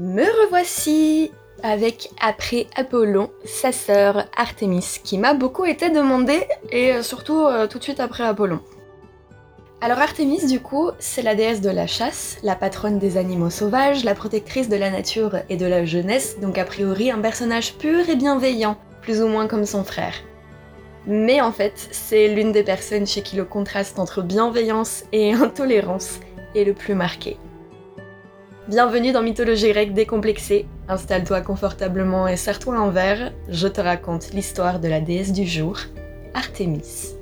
Me revoici avec après Apollon, sa sœur Artémis, qui m'a beaucoup été demandée, et euh, surtout euh, tout de suite après Apollon. Alors Artémis, du coup, c'est la déesse de la chasse, la patronne des animaux sauvages, la protectrice de la nature et de la jeunesse, donc a priori un personnage pur et bienveillant, plus ou moins comme son frère. Mais en fait, c'est l'une des personnes chez qui le contraste entre bienveillance et intolérance est le plus marqué. Bienvenue dans Mythologie grecque décomplexée. Installe-toi confortablement et serre-toi un verre. Je te raconte l'histoire de la déesse du jour, Artémis.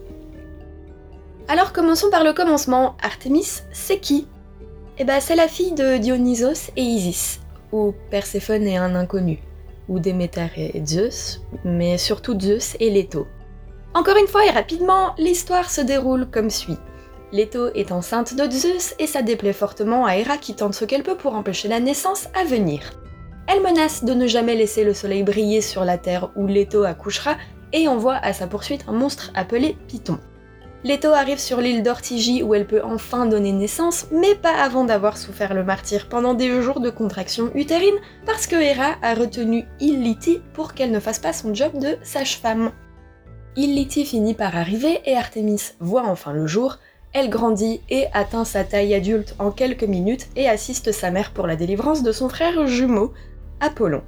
Alors commençons par le commencement. Artémis, c'est qui? Eh ben, c'est la fille de Dionysos et Isis, ou Perséphone est un inconnu, ou Déméter et Zeus, mais surtout Zeus et Leto. Encore une fois et rapidement, l'histoire se déroule comme suit. Leto est enceinte de Zeus et ça déplaît fortement à Hera qui tente ce qu'elle peut pour empêcher la naissance à venir. Elle menace de ne jamais laisser le soleil briller sur la terre où Leto accouchera et envoie à sa poursuite un monstre appelé Python. Leto arrive sur l'île d'Ortigie où elle peut enfin donner naissance, mais pas avant d'avoir souffert le martyr pendant des jours de contraction utérine parce que Hera a retenu Illiti pour qu'elle ne fasse pas son job de sage-femme. Illiti finit par arriver et Artemis voit enfin le jour, elle grandit et atteint sa taille adulte en quelques minutes et assiste sa mère pour la délivrance de son frère jumeau, Apollon.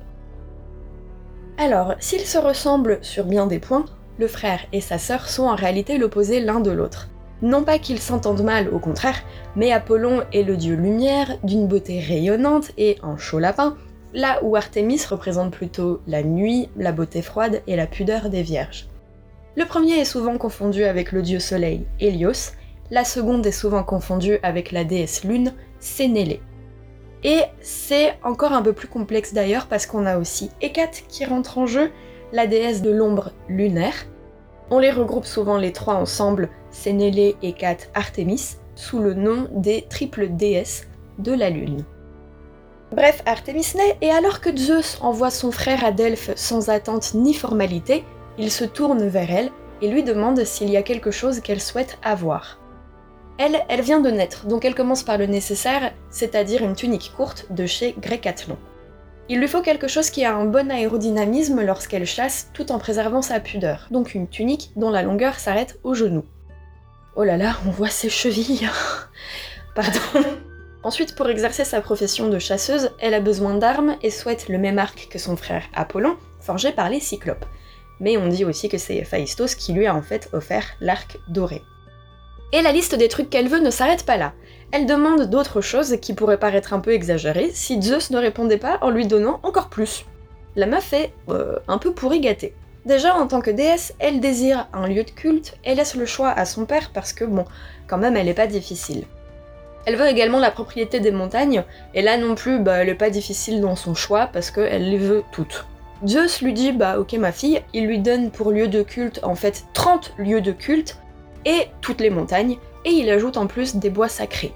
Alors, s'ils se ressemblent sur bien des points, le frère et sa sœur sont en réalité l'opposé l'un de l'autre. Non pas qu'ils s'entendent mal, au contraire, mais Apollon est le dieu lumière, d'une beauté rayonnante et un chaud lapin, là où Artémis représente plutôt la nuit, la beauté froide et la pudeur des vierges. Le premier est souvent confondu avec le dieu soleil, Hélios, la seconde est souvent confondue avec la déesse lune, Sénélé. Et c'est encore un peu plus complexe d'ailleurs parce qu'on a aussi Hécate qui rentre en jeu, la déesse de l'ombre lunaire. On les regroupe souvent les trois ensemble, Sénélé, Hécate, Artémis, sous le nom des triples déesses de la lune. Bref, Artémis naît, et alors que Zeus envoie son frère à Delphes sans attente ni formalité, il se tourne vers elle et lui demande s'il y a quelque chose qu'elle souhaite avoir. Elle, elle vient de naître, donc elle commence par le nécessaire, c'est-à-dire une tunique courte de chez Grecathlon. Il lui faut quelque chose qui a un bon aérodynamisme lorsqu'elle chasse tout en préservant sa pudeur, donc une tunique dont la longueur s'arrête au genou. Oh là là, on voit ses chevilles Pardon. Ensuite, pour exercer sa profession de chasseuse, elle a besoin d'armes et souhaite le même arc que son frère Apollon, forgé par les Cyclopes. Mais on dit aussi que c'est Héphaïstos qui lui a en fait offert l'arc doré. Et la liste des trucs qu'elle veut ne s'arrête pas là. Elle demande d'autres choses qui pourraient paraître un peu exagérées si Zeus ne répondait pas en lui donnant encore plus. La meuf est euh, un peu pourri gâtée. Déjà, en tant que déesse, elle désire un lieu de culte et laisse le choix à son père parce que, bon, quand même, elle est pas difficile. Elle veut également la propriété des montagnes, et là non plus, bah, elle est pas difficile dans son choix parce qu'elle les veut toutes. Zeus lui dit, bah ok ma fille, il lui donne pour lieu de culte en fait 30 lieux de culte, et toutes les montagnes, et il ajoute en plus des bois sacrés.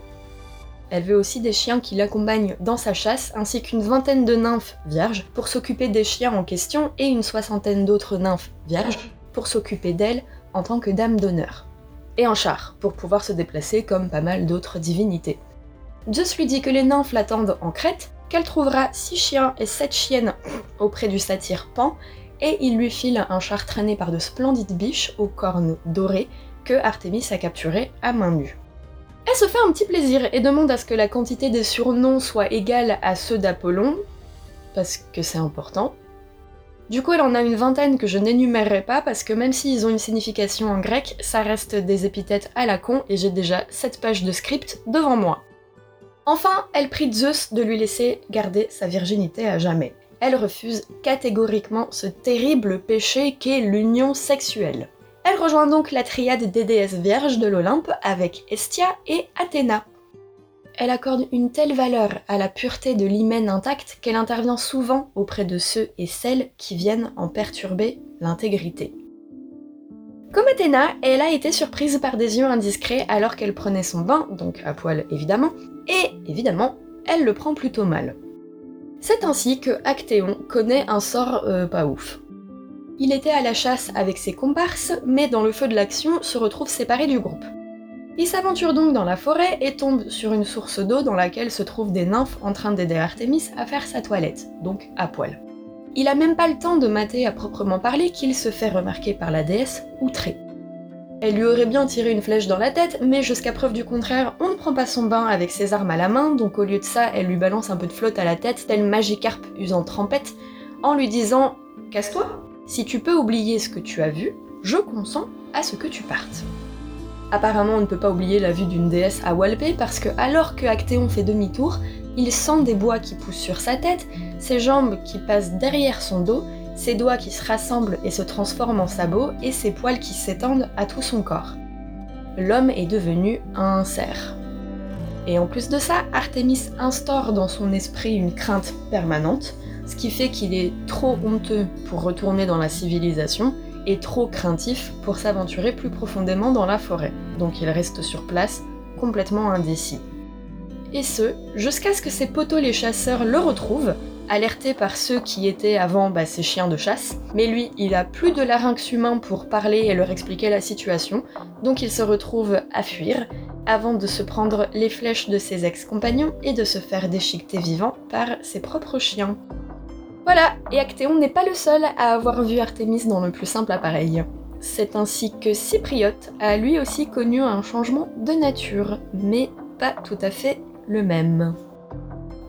Elle veut aussi des chiens qui l'accompagnent dans sa chasse, ainsi qu'une vingtaine de nymphes vierges pour s'occuper des chiens en question, et une soixantaine d'autres nymphes vierges pour s'occuper d'elle en tant que dame d'honneur. Et un char, pour pouvoir se déplacer comme pas mal d'autres divinités. Zeus lui dit que les nymphes l'attendent en Crète, qu'elle trouvera six chiens et sept chiennes auprès du satyre Pan, et il lui file un char traîné par de splendides biches aux cornes dorées que Artemis a capturé à main nue. Elle se fait un petit plaisir et demande à ce que la quantité des surnoms soit égale à ceux d'Apollon, parce que c'est important. Du coup, elle en a une vingtaine que je n'énumérerai pas parce que même s'ils ont une signification en grec, ça reste des épithètes à la con et j'ai déjà 7 pages de script devant moi. Enfin, elle prie Zeus de lui laisser garder sa virginité à jamais. Elle refuse catégoriquement ce terrible péché qu'est l'union sexuelle. Elle rejoint donc la triade des déesses vierges de l'Olympe avec Estia et Athéna. Elle accorde une telle valeur à la pureté de l'hymen intact qu'elle intervient souvent auprès de ceux et celles qui viennent en perturber l'intégrité. Comme Athéna, elle a été surprise par des yeux indiscrets alors qu'elle prenait son bain, donc à poil évidemment, et évidemment, elle le prend plutôt mal. C'est ainsi que Actéon connaît un sort euh, pas ouf. Il était à la chasse avec ses comparses, mais dans le feu de l'action se retrouve séparé du groupe. Il s'aventure donc dans la forêt et tombe sur une source d'eau dans laquelle se trouvent des nymphes en train d'aider Artémis à faire sa toilette, donc à poil. Il a même pas le temps de mater à proprement parler qu'il se fait remarquer par la déesse, outrée. Elle lui aurait bien tiré une flèche dans la tête, mais jusqu'à preuve du contraire, on ne prend pas son bain avec ses armes à la main, donc au lieu de ça, elle lui balance un peu de flotte à la tête, tel Magikarp usant trempette, en lui disant Casse-toi, si tu peux oublier ce que tu as vu, je consens à ce que tu partes. Apparemment, on ne peut pas oublier la vue d'une déesse à Walpé parce que, alors que Actéon fait demi-tour, il sent des bois qui poussent sur sa tête, ses jambes qui passent derrière son dos, ses doigts qui se rassemblent et se transforment en sabots, et ses poils qui s'étendent à tout son corps. L'homme est devenu un cerf. Et en plus de ça, Artemis instaure dans son esprit une crainte permanente, ce qui fait qu'il est trop honteux pour retourner dans la civilisation et trop craintif pour s'aventurer plus profondément dans la forêt. Donc il reste sur place, complètement indécis. Et ce, jusqu'à ce que ses poteaux les chasseurs le retrouvent alerté par ceux qui étaient avant bah, ses chiens de chasse, mais lui, il a plus de larynx humain pour parler et leur expliquer la situation, donc il se retrouve à fuir, avant de se prendre les flèches de ses ex-compagnons et de se faire déchiqueter vivant par ses propres chiens. Voilà, et Actéon n'est pas le seul à avoir vu Artémis dans le plus simple appareil. C'est ainsi que Cypriote a lui aussi connu un changement de nature, mais pas tout à fait le même.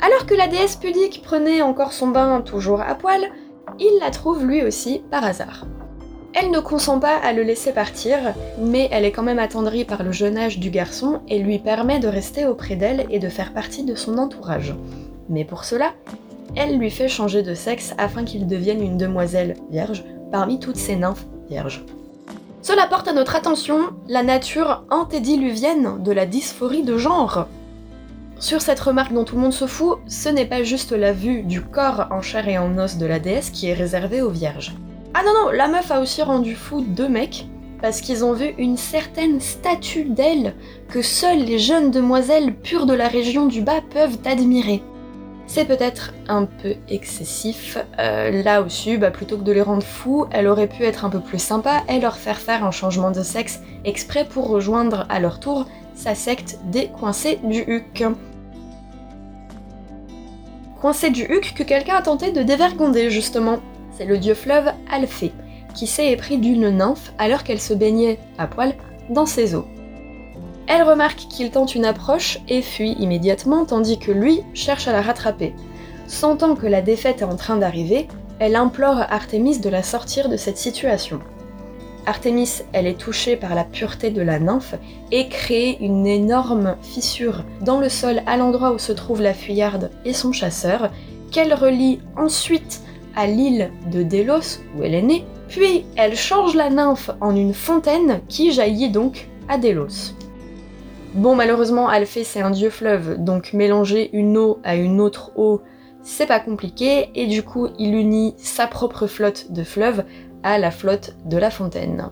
Alors que la déesse pudique prenait encore son bain toujours à poil, il la trouve lui aussi par hasard. Elle ne consent pas à le laisser partir, mais elle est quand même attendrie par le jeune âge du garçon et lui permet de rester auprès d'elle et de faire partie de son entourage. Mais pour cela, elle lui fait changer de sexe afin qu'il devienne une demoiselle vierge parmi toutes ces nymphes vierges. Cela porte à notre attention la nature antédiluvienne de la dysphorie de genre. Sur cette remarque dont tout le monde se fout, ce n'est pas juste la vue du corps en chair et en os de la déesse qui est réservée aux vierges. Ah non non, la meuf a aussi rendu fou deux mecs, parce qu'ils ont vu une certaine statue d'elle que seules les jeunes demoiselles pures de la région du bas peuvent admirer. C'est peut-être un peu excessif. Euh, là aussi, bah, plutôt que de les rendre fous, elle aurait pu être un peu plus sympa et leur faire faire un changement de sexe exprès pour rejoindre à leur tour sa secte des coincés du Huc coincé du Huc que quelqu'un a tenté de dévergonder justement. C'est le dieu fleuve Alphée, qui s'est épris d'une nymphe alors qu'elle se baignait à poil dans ses eaux. Elle remarque qu'il tente une approche et fuit immédiatement tandis que lui cherche à la rattraper. Sentant que la défaite est en train d'arriver, elle implore Artémis de la sortir de cette situation. Artémis, elle est touchée par la pureté de la nymphe et crée une énorme fissure dans le sol à l'endroit où se trouve la fuyarde et son chasseur, qu'elle relie ensuite à l'île de Délos où elle est née, puis elle change la nymphe en une fontaine qui jaillit donc à Délos. Bon, malheureusement, Alphée c'est un dieu fleuve, donc mélanger une eau à une autre eau, c'est pas compliqué, et du coup, il unit sa propre flotte de fleuves à la flotte de la fontaine.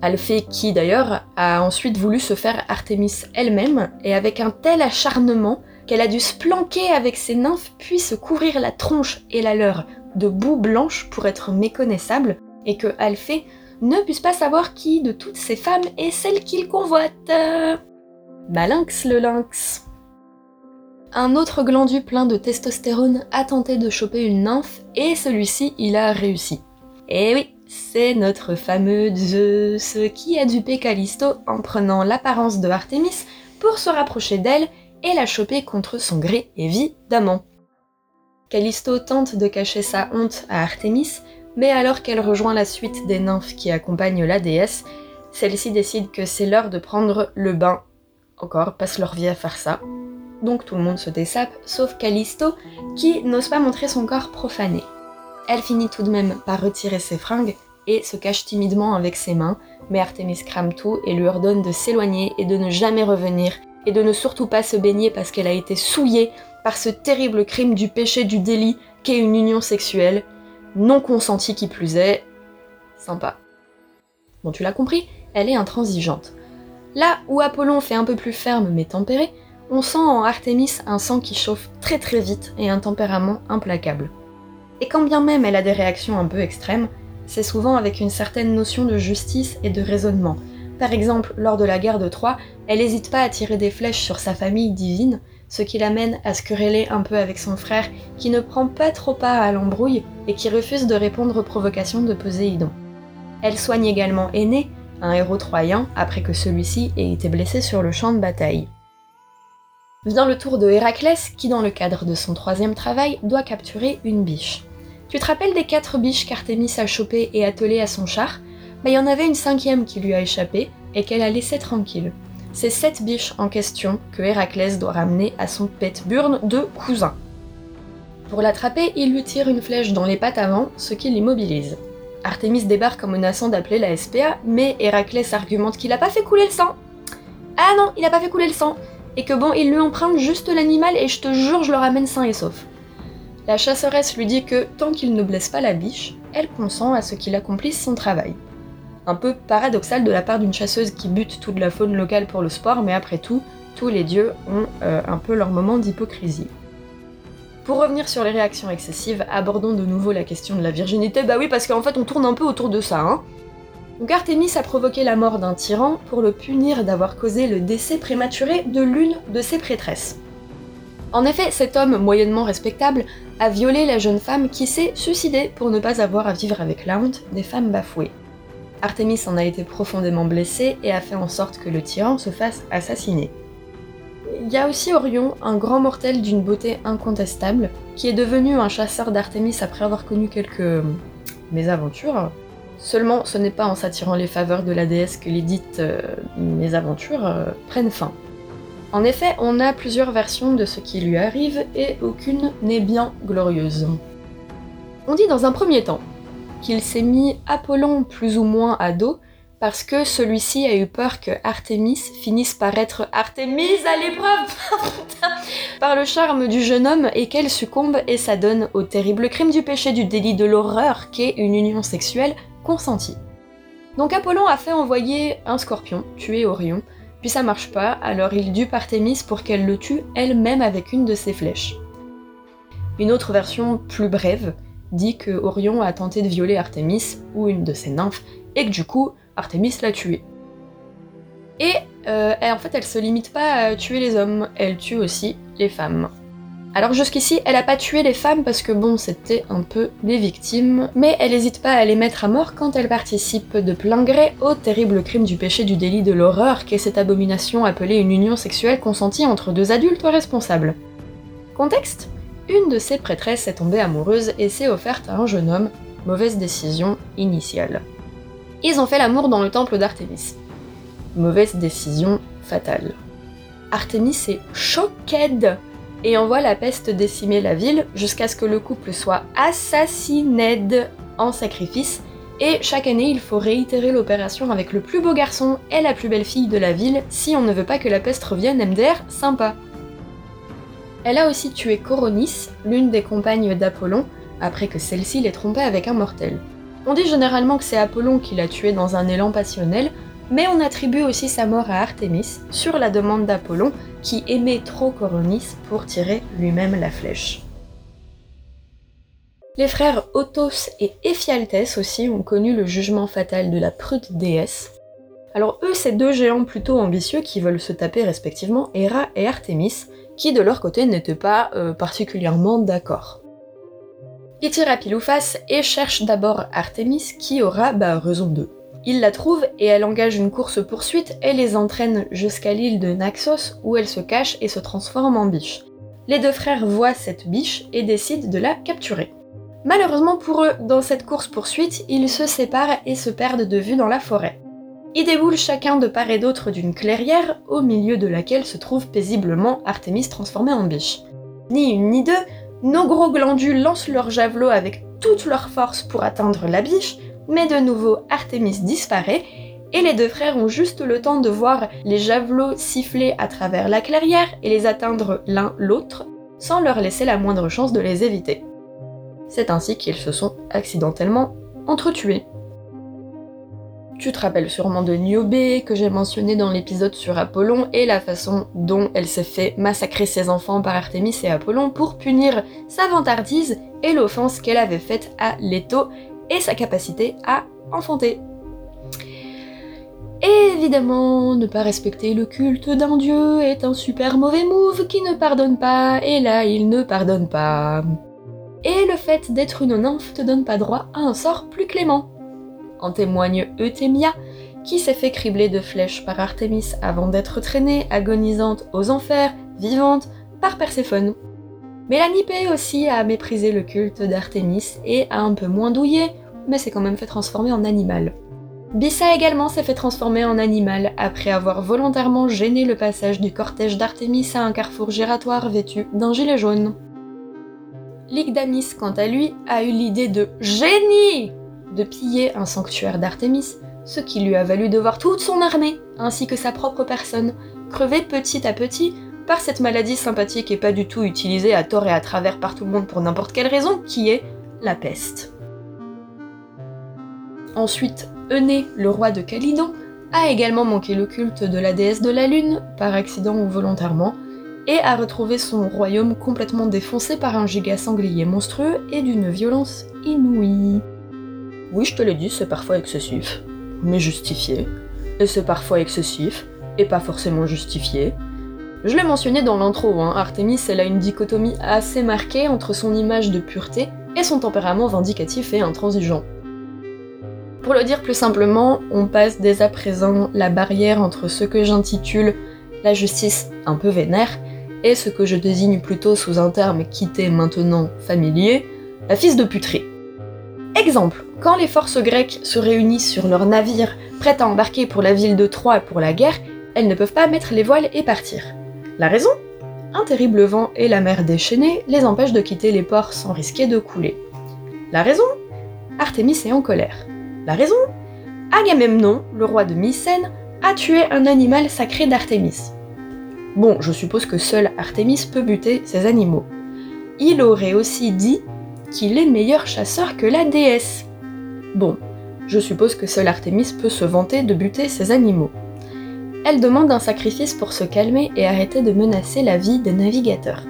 Alphée qui d'ailleurs a ensuite voulu se faire Artémis elle-même et avec un tel acharnement qu'elle a dû se planquer avec ses nymphes puis se couvrir la tronche et la leur de boue blanche pour être méconnaissable et que Alphée ne puisse pas savoir qui de toutes ces femmes est celle qu'il convoite. Malinx le lynx. Un autre glandu plein de testostérone a tenté de choper une nymphe et celui-ci il a réussi. Eh oui, c'est notre fameux Zeus qui a dupé Callisto en prenant l'apparence de Artémis pour se rapprocher d'elle et la choper contre son gré évidemment. Callisto tente de cacher sa honte à Artémis, mais alors qu'elle rejoint la suite des nymphes qui accompagnent la déesse, celle-ci décide que c'est l'heure de prendre le bain. Encore, passe leur vie à faire ça. Donc tout le monde se dessape, sauf Callisto, qui n'ose pas montrer son corps profané. Elle finit tout de même par retirer ses fringues et se cache timidement avec ses mains, mais Artemis crame tout et lui ordonne de s'éloigner et de ne jamais revenir, et de ne surtout pas se baigner parce qu'elle a été souillée par ce terrible crime du péché du délit qu'est une union sexuelle, non consentie qui plus est. Sympa. Bon, tu l'as compris, elle est intransigeante. Là où Apollon fait un peu plus ferme mais tempéré, on sent en Artémis un sang qui chauffe très très vite et un tempérament implacable. Et quand bien même elle a des réactions un peu extrêmes, c'est souvent avec une certaine notion de justice et de raisonnement, Par exemple, lors de la guerre de Troie, elle n'hésite pas à tirer des flèches sur sa famille divine, ce qui l'amène à se quereller un peu avec son frère, qui ne prend pas trop part à l'embrouille et qui refuse de répondre aux provocations de Poséidon. Elle soigne également Aîné, un héros troyen, après que celui-ci ait été blessé sur le champ de bataille. Vient le tour de Héraclès, qui dans le cadre de son troisième travail doit capturer une biche. Tu te rappelles des quatre biches qu'Artémis a chopées et attelées à son char? Mais il y en avait une cinquième qui lui a échappé et qu'elle a laissée tranquille. C'est cette biche en question que Héraclès doit ramener à son pet burn de cousin. Pour l'attraper, il lui tire une flèche dans les pattes avant, ce qui l'immobilise. Artémis débarque en menaçant d'appeler la SPA, mais Héraclès argumente qu'il a pas fait couler le sang. Ah non, il a pas fait couler le sang, et que bon, il lui emprunte juste l'animal et je te jure, je le ramène sain et sauf. La chasseresse lui dit que tant qu'il ne blesse pas la biche, elle consent à ce qu'il accomplisse son travail. Un peu paradoxal de la part d'une chasseuse qui bute toute la faune locale pour le sport, mais après tout, tous les dieux ont euh, un peu leur moment d'hypocrisie. Pour revenir sur les réactions excessives, abordons de nouveau la question de la virginité. Bah oui, parce qu'en fait, on tourne un peu autour de ça, hein. Donc Artémis a provoqué la mort d'un tyran pour le punir d'avoir causé le décès prématuré de l'une de ses prêtresses. En effet, cet homme moyennement respectable a violé la jeune femme qui s'est suicidée pour ne pas avoir à vivre avec la honte des femmes bafouées. Artémis en a été profondément blessée et a fait en sorte que le tyran se fasse assassiner. Il y a aussi Orion, un grand mortel d'une beauté incontestable, qui est devenu un chasseur d'Artémis après avoir connu quelques mésaventures. Seulement, ce n'est pas en s'attirant les faveurs de la déesse que les dites euh, mésaventures euh, prennent fin. En effet, on a plusieurs versions de ce qui lui arrive et aucune n'est bien glorieuse. On dit dans un premier temps qu'il s'est mis Apollon plus ou moins à dos parce que celui-ci a eu peur que Artémis finisse par être Artémis à l'épreuve par le charme du jeune homme et qu'elle succombe et s'adonne au terrible crime du péché du délit de l'horreur qu'est une union sexuelle consentie. Donc Apollon a fait envoyer un scorpion tuer Orion, puis ça marche pas, alors il dupe Artémis pour qu'elle le tue elle-même avec une de ses flèches. Une autre version plus brève dit que Orion a tenté de violer Artémis ou une de ses nymphes et que du coup Artémis l'a tué. Et euh, en fait, elle se limite pas à tuer les hommes, elle tue aussi les femmes. Alors jusqu'ici, elle a pas tué les femmes parce que bon, c'était un peu des victimes, mais elle hésite pas à les mettre à mort quand elle participe de plein gré au terrible crime du péché du délit de l'horreur qu'est cette abomination appelée une union sexuelle consentie entre deux adultes responsables. Contexte? Une de ses prêtresses est tombée amoureuse et s'est offerte à un jeune homme, mauvaise décision initiale. Ils ont fait l'amour dans le temple d'Artémis. Mauvaise décision fatale. Artémis est choquée et envoie la peste décimer la ville jusqu'à ce que le couple soit assassiné en sacrifice et chaque année il faut réitérer l'opération avec le plus beau garçon et la plus belle fille de la ville si on ne veut pas que la peste revienne MDR sympa. Elle a aussi tué Coronis, l'une des compagnes d'Apollon, après que celle-ci l'ait trompée avec un mortel. On dit généralement que c'est Apollon qui l'a tuée dans un élan passionnel, mais on attribue aussi sa mort à Artémis, sur la demande d'Apollon, qui aimait trop Coronis pour tirer lui-même la flèche. Les frères Othos et Ephialtès aussi ont connu le jugement fatal de la prude déesse. Alors eux, c'est deux géants plutôt ambitieux qui veulent se taper respectivement Héra et Artémis, qui de leur côté n'étaient pas euh, particulièrement d'accord. Ou face et cherchent d'abord Artemis qui aura bah, raison d'eux. Ils la trouvent et elle engage une course-poursuite et les entraîne jusqu'à l'île de Naxos où elle se cache et se transforme en biche. Les deux frères voient cette biche et décident de la capturer. Malheureusement pour eux, dans cette course-poursuite, ils se séparent et se perdent de vue dans la forêt. Ils déboulent chacun de part et d'autre d'une clairière, au milieu de laquelle se trouve paisiblement Artémis transformée en biche. Ni une ni deux, nos gros glandus lancent leur javelot avec toute leur force pour atteindre la biche, mais de nouveau Artémis disparaît, et les deux frères ont juste le temps de voir les javelots siffler à travers la clairière et les atteindre l'un l'autre, sans leur laisser la moindre chance de les éviter. C'est ainsi qu'ils se sont accidentellement entretués. Tu te rappelles sûrement de Niobé que j'ai mentionné dans l'épisode sur Apollon et la façon dont elle s'est fait massacrer ses enfants par Artémis et Apollon pour punir sa vantardise et l'offense qu'elle avait faite à Leto et sa capacité à enfanter. Évidemment, ne pas respecter le culte d'un dieu est un super mauvais move qui ne pardonne pas, et là il ne pardonne pas. Et le fait d'être une nymphe te donne pas droit à un sort plus clément. En témoigne Eutémia, qui s'est fait cribler de flèches par Artémis avant d'être traînée, agonisante aux enfers, vivante, par Perséphone. Mélanipée aussi a méprisé le culte d'Artémis et a un peu moins douillé, mais s'est quand même fait transformer en animal. Bissa également s'est fait transformer en animal après avoir volontairement gêné le passage du cortège d'Artémis à un carrefour giratoire vêtu d'un gilet jaune. Lygdamis, quant à lui, a eu l'idée de génie de piller un sanctuaire d'Artémis, ce qui lui a valu de voir toute son armée, ainsi que sa propre personne, crever petit à petit par cette maladie sympathique et pas du tout utilisée à tort et à travers par tout le monde pour n'importe quelle raison, qui est la peste. Ensuite, Euné, le roi de Calydon, a également manqué le culte de la déesse de la lune, par accident ou volontairement, et a retrouvé son royaume complètement défoncé par un giga sanglier monstrueux et d'une violence inouïe. Oui, je te l'ai dit, c'est parfois excessif, mais justifié. Et c'est parfois excessif, et pas forcément justifié. Je l'ai mentionné dans l'intro, hein, Artemis elle a une dichotomie assez marquée entre son image de pureté et son tempérament vindicatif et intransigeant. Pour le dire plus simplement, on passe dès à présent la barrière entre ce que j'intitule la justice un peu vénère et ce que je désigne plutôt sous un terme quitté maintenant familier, la fils de puterie. Exemple, quand les forces grecques se réunissent sur leur navire prêt à embarquer pour la ville de Troie pour la guerre, elles ne peuvent pas mettre les voiles et partir. La raison? Un terrible vent et la mer déchaînée les empêchent de quitter les ports sans risquer de couler. La raison? Artémis est en colère. La raison? Agamemnon, le roi de Mycène, a tué un animal sacré d'Artémis. Bon, je suppose que seul Artémis peut buter ces animaux. Il aurait aussi dit qu'il est meilleur chasseur que la déesse. Bon, je suppose que seul Artémis peut se vanter de buter ces animaux. Elle demande un sacrifice pour se calmer et arrêter de menacer la vie des navigateurs.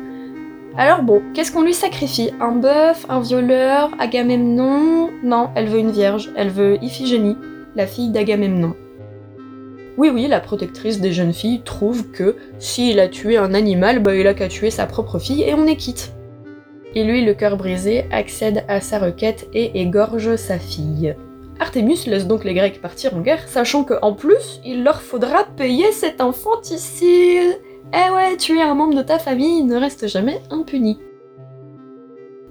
Alors bon, qu'est-ce qu'on lui sacrifie? Un bœuf Un violeur Agamemnon? Non, elle veut une vierge, elle veut Iphigénie, la fille d'Agamemnon. Oui oui, la protectrice des jeunes filles trouve que s'il a tué un animal, bah il a qu'à tuer sa propre fille et on est quitte. Et lui, le cœur brisé, accède à sa requête et égorge sa fille. Artémus laisse donc les Grecs partir en guerre, sachant qu'en plus, il leur faudra payer cet infanticide eh ouais, tuer un membre de ta famille ne reste jamais impuni.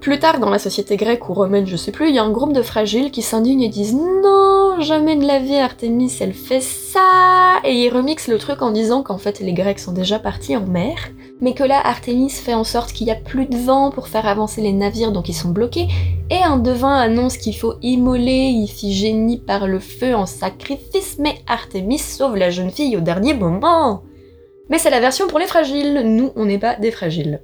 Plus tard dans la société grecque ou romaine, je sais plus, il y a un groupe de fragiles qui s'indignent et disent non, jamais de la vie Artémis elle fait ça. Et ils remixent le truc en disant qu'en fait les Grecs sont déjà partis en mer, mais que là Artémis fait en sorte qu'il y a plus de vent pour faire avancer les navires donc ils sont bloqués. Et un devin annonce qu'il faut immoler Iphigénie par le feu en sacrifice. Mais Artémis sauve la jeune fille au dernier moment. Mais c'est la version pour les fragiles, nous on n'est pas des fragiles.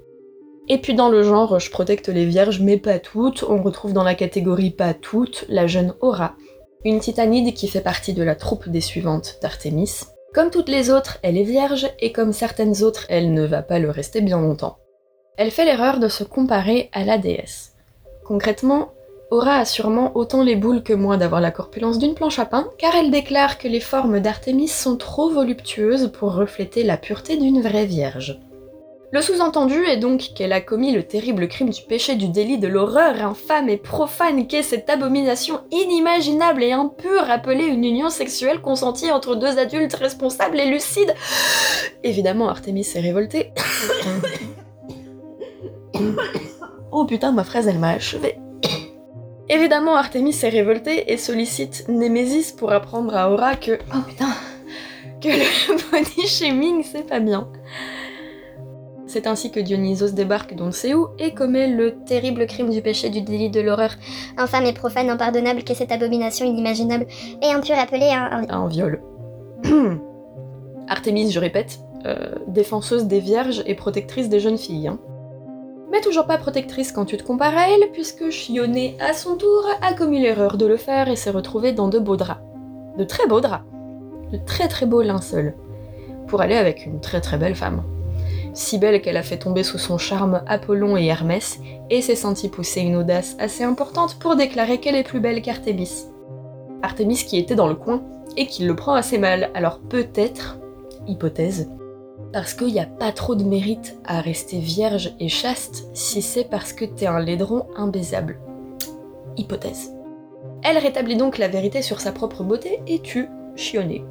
Et puis dans le genre je protecte les vierges mais pas toutes, on retrouve dans la catégorie pas toutes la jeune Aura, une titanide qui fait partie de la troupe des suivantes d'Artémis. Comme toutes les autres, elle est vierge et comme certaines autres, elle ne va pas le rester bien longtemps. Elle fait l'erreur de se comparer à la déesse. Concrètement, Aura a sûrement autant les boules que moi d'avoir la corpulence d'une planche à pain, car elle déclare que les formes d'Artémis sont trop voluptueuses pour refléter la pureté d'une vraie vierge. Le sous-entendu est donc qu'elle a commis le terrible crime du péché du délit de l'horreur infâme et profane qu'est cette abomination inimaginable et impure appelée une union sexuelle consentie entre deux adultes responsables et lucides. Évidemment, Artémis s'est révoltée. oh putain, ma fraise elle m'a achevé. Évidemment, Artemis est révoltée et sollicite Némésis pour apprendre à Aura que. Oh putain Que le body shaming, c'est pas bien. C'est ainsi que Dionysos débarque d'on ne sait où et commet le terrible crime du péché du délit de l'horreur. Infâme et profane, impardonnable qu'est cette abomination inimaginable et impure appelée un... Un viol. Artémis, je répète, euh, défenseuse des vierges et protectrice des jeunes filles. Hein mais toujours pas protectrice quand tu te compares à elle, puisque Chionné, à son tour, a commis l'erreur de le faire et s'est retrouvé dans de beaux draps. De très beaux draps. De très très beaux linceuls. Pour aller avec une très très belle femme. Si belle qu'elle a fait tomber sous son charme Apollon et Hermès, et s'est sentie pousser une audace assez importante pour déclarer qu'elle est plus belle qu'Artémis. Artémis qui était dans le coin, et qu'il le prend assez mal. Alors peut-être, hypothèse, parce qu'il n'y a pas trop de mérite à rester vierge et chaste si c'est parce que t'es un laidron imbaisable. Hypothèse. Elle rétablit donc la vérité sur sa propre beauté et tue Chionnet.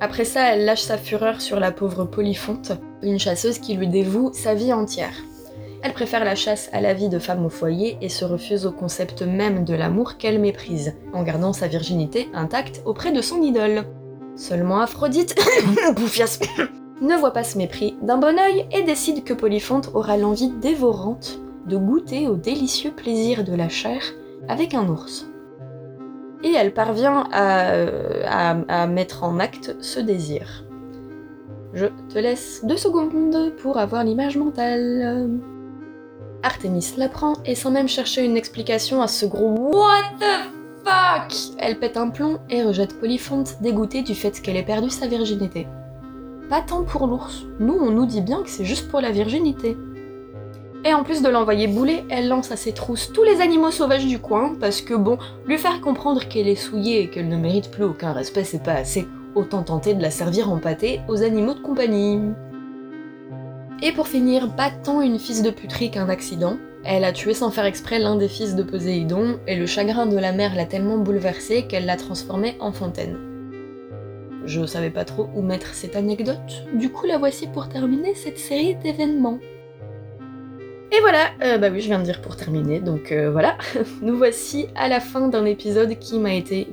Après ça, elle lâche sa fureur sur la pauvre Polyphonte, une chasseuse qui lui dévoue sa vie entière. Elle préfère la chasse à la vie de femme au foyer et se refuse au concept même de l'amour qu'elle méprise, en gardant sa virginité intacte auprès de son idole. Seulement Aphrodite, ne voit pas ce mépris d'un bon oeil et décide que Polyphonte aura l'envie dévorante de goûter au délicieux plaisir de la chair avec un ours. Et elle parvient à, mettre en acte ce désir. Je te laisse deux secondes pour avoir l'image mentale. Artemis l'apprend et sans même chercher une explication à ce gros What the fuck Elle pète un plomb et rejette Polyphonte dégoûtée du fait qu'elle ait perdu sa virginité. Pas tant pour l'ours, nous on nous dit bien que c'est juste pour la virginité. Et en plus de l'envoyer bouler, elle lance à ses trousses tous les animaux sauvages du coin, parce que bon, lui faire comprendre qu'elle est souillée et qu'elle ne mérite plus aucun respect, c'est pas assez. Autant tenter de la servir en pâté aux animaux de compagnie. Et pour finir, pas tant une fils de puterie qu'un accident. Elle a tué sans faire exprès l'un des fils de Poséidon, et le chagrin de la mère l'a tellement bouleversée qu'elle l'a transformé en fontaine. Je savais pas trop où mettre cette anecdote, du coup la voici pour terminer cette série d'événements. Et voilà, euh, bah oui, je viens de dire pour terminer, donc euh, voilà, nous voici à la fin d'un épisode qui m'a été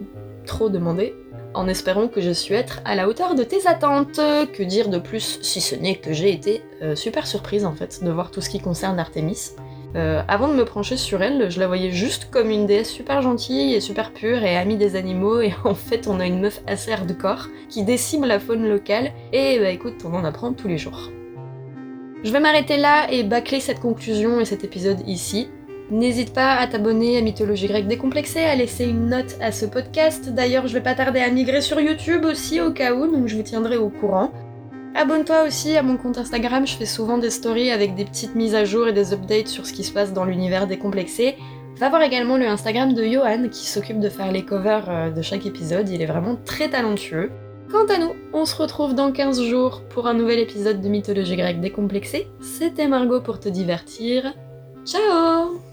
trop demandé, en espérant que je suis être à la hauteur de tes attentes. Que dire de plus, si ce n'est que j'ai été euh, super surprise en fait de voir tout ce qui concerne Artemis. avant de me pencher sur elle, je la voyais juste comme une déesse super gentille et super pure et amie des animaux, et en fait on a une meuf assez hardcore qui décime la faune locale, et bah écoute, on en apprend tous les jours. Je vais m'arrêter là et bâcler cette conclusion et cet épisode ici. N'hésite pas à t'abonner à Mythologie grecque décomplexée, à laisser une note à ce podcast. D'ailleurs, je vais pas tarder à migrer sur YouTube aussi au cas où, donc je vous tiendrai au courant. Abonne-toi aussi à mon compte Instagram, je fais souvent des stories avec des petites mises à jour et des updates sur ce qui se passe dans l'univers décomplexé. Va voir également le Instagram de Johan qui s'occupe de faire les covers euh, de chaque épisode, il est vraiment très talentueux. Quant à nous, on se retrouve dans 15 jours pour un nouvel épisode de Mythologie grecque décomplexée. C'était Margot pour te divertir. Ciao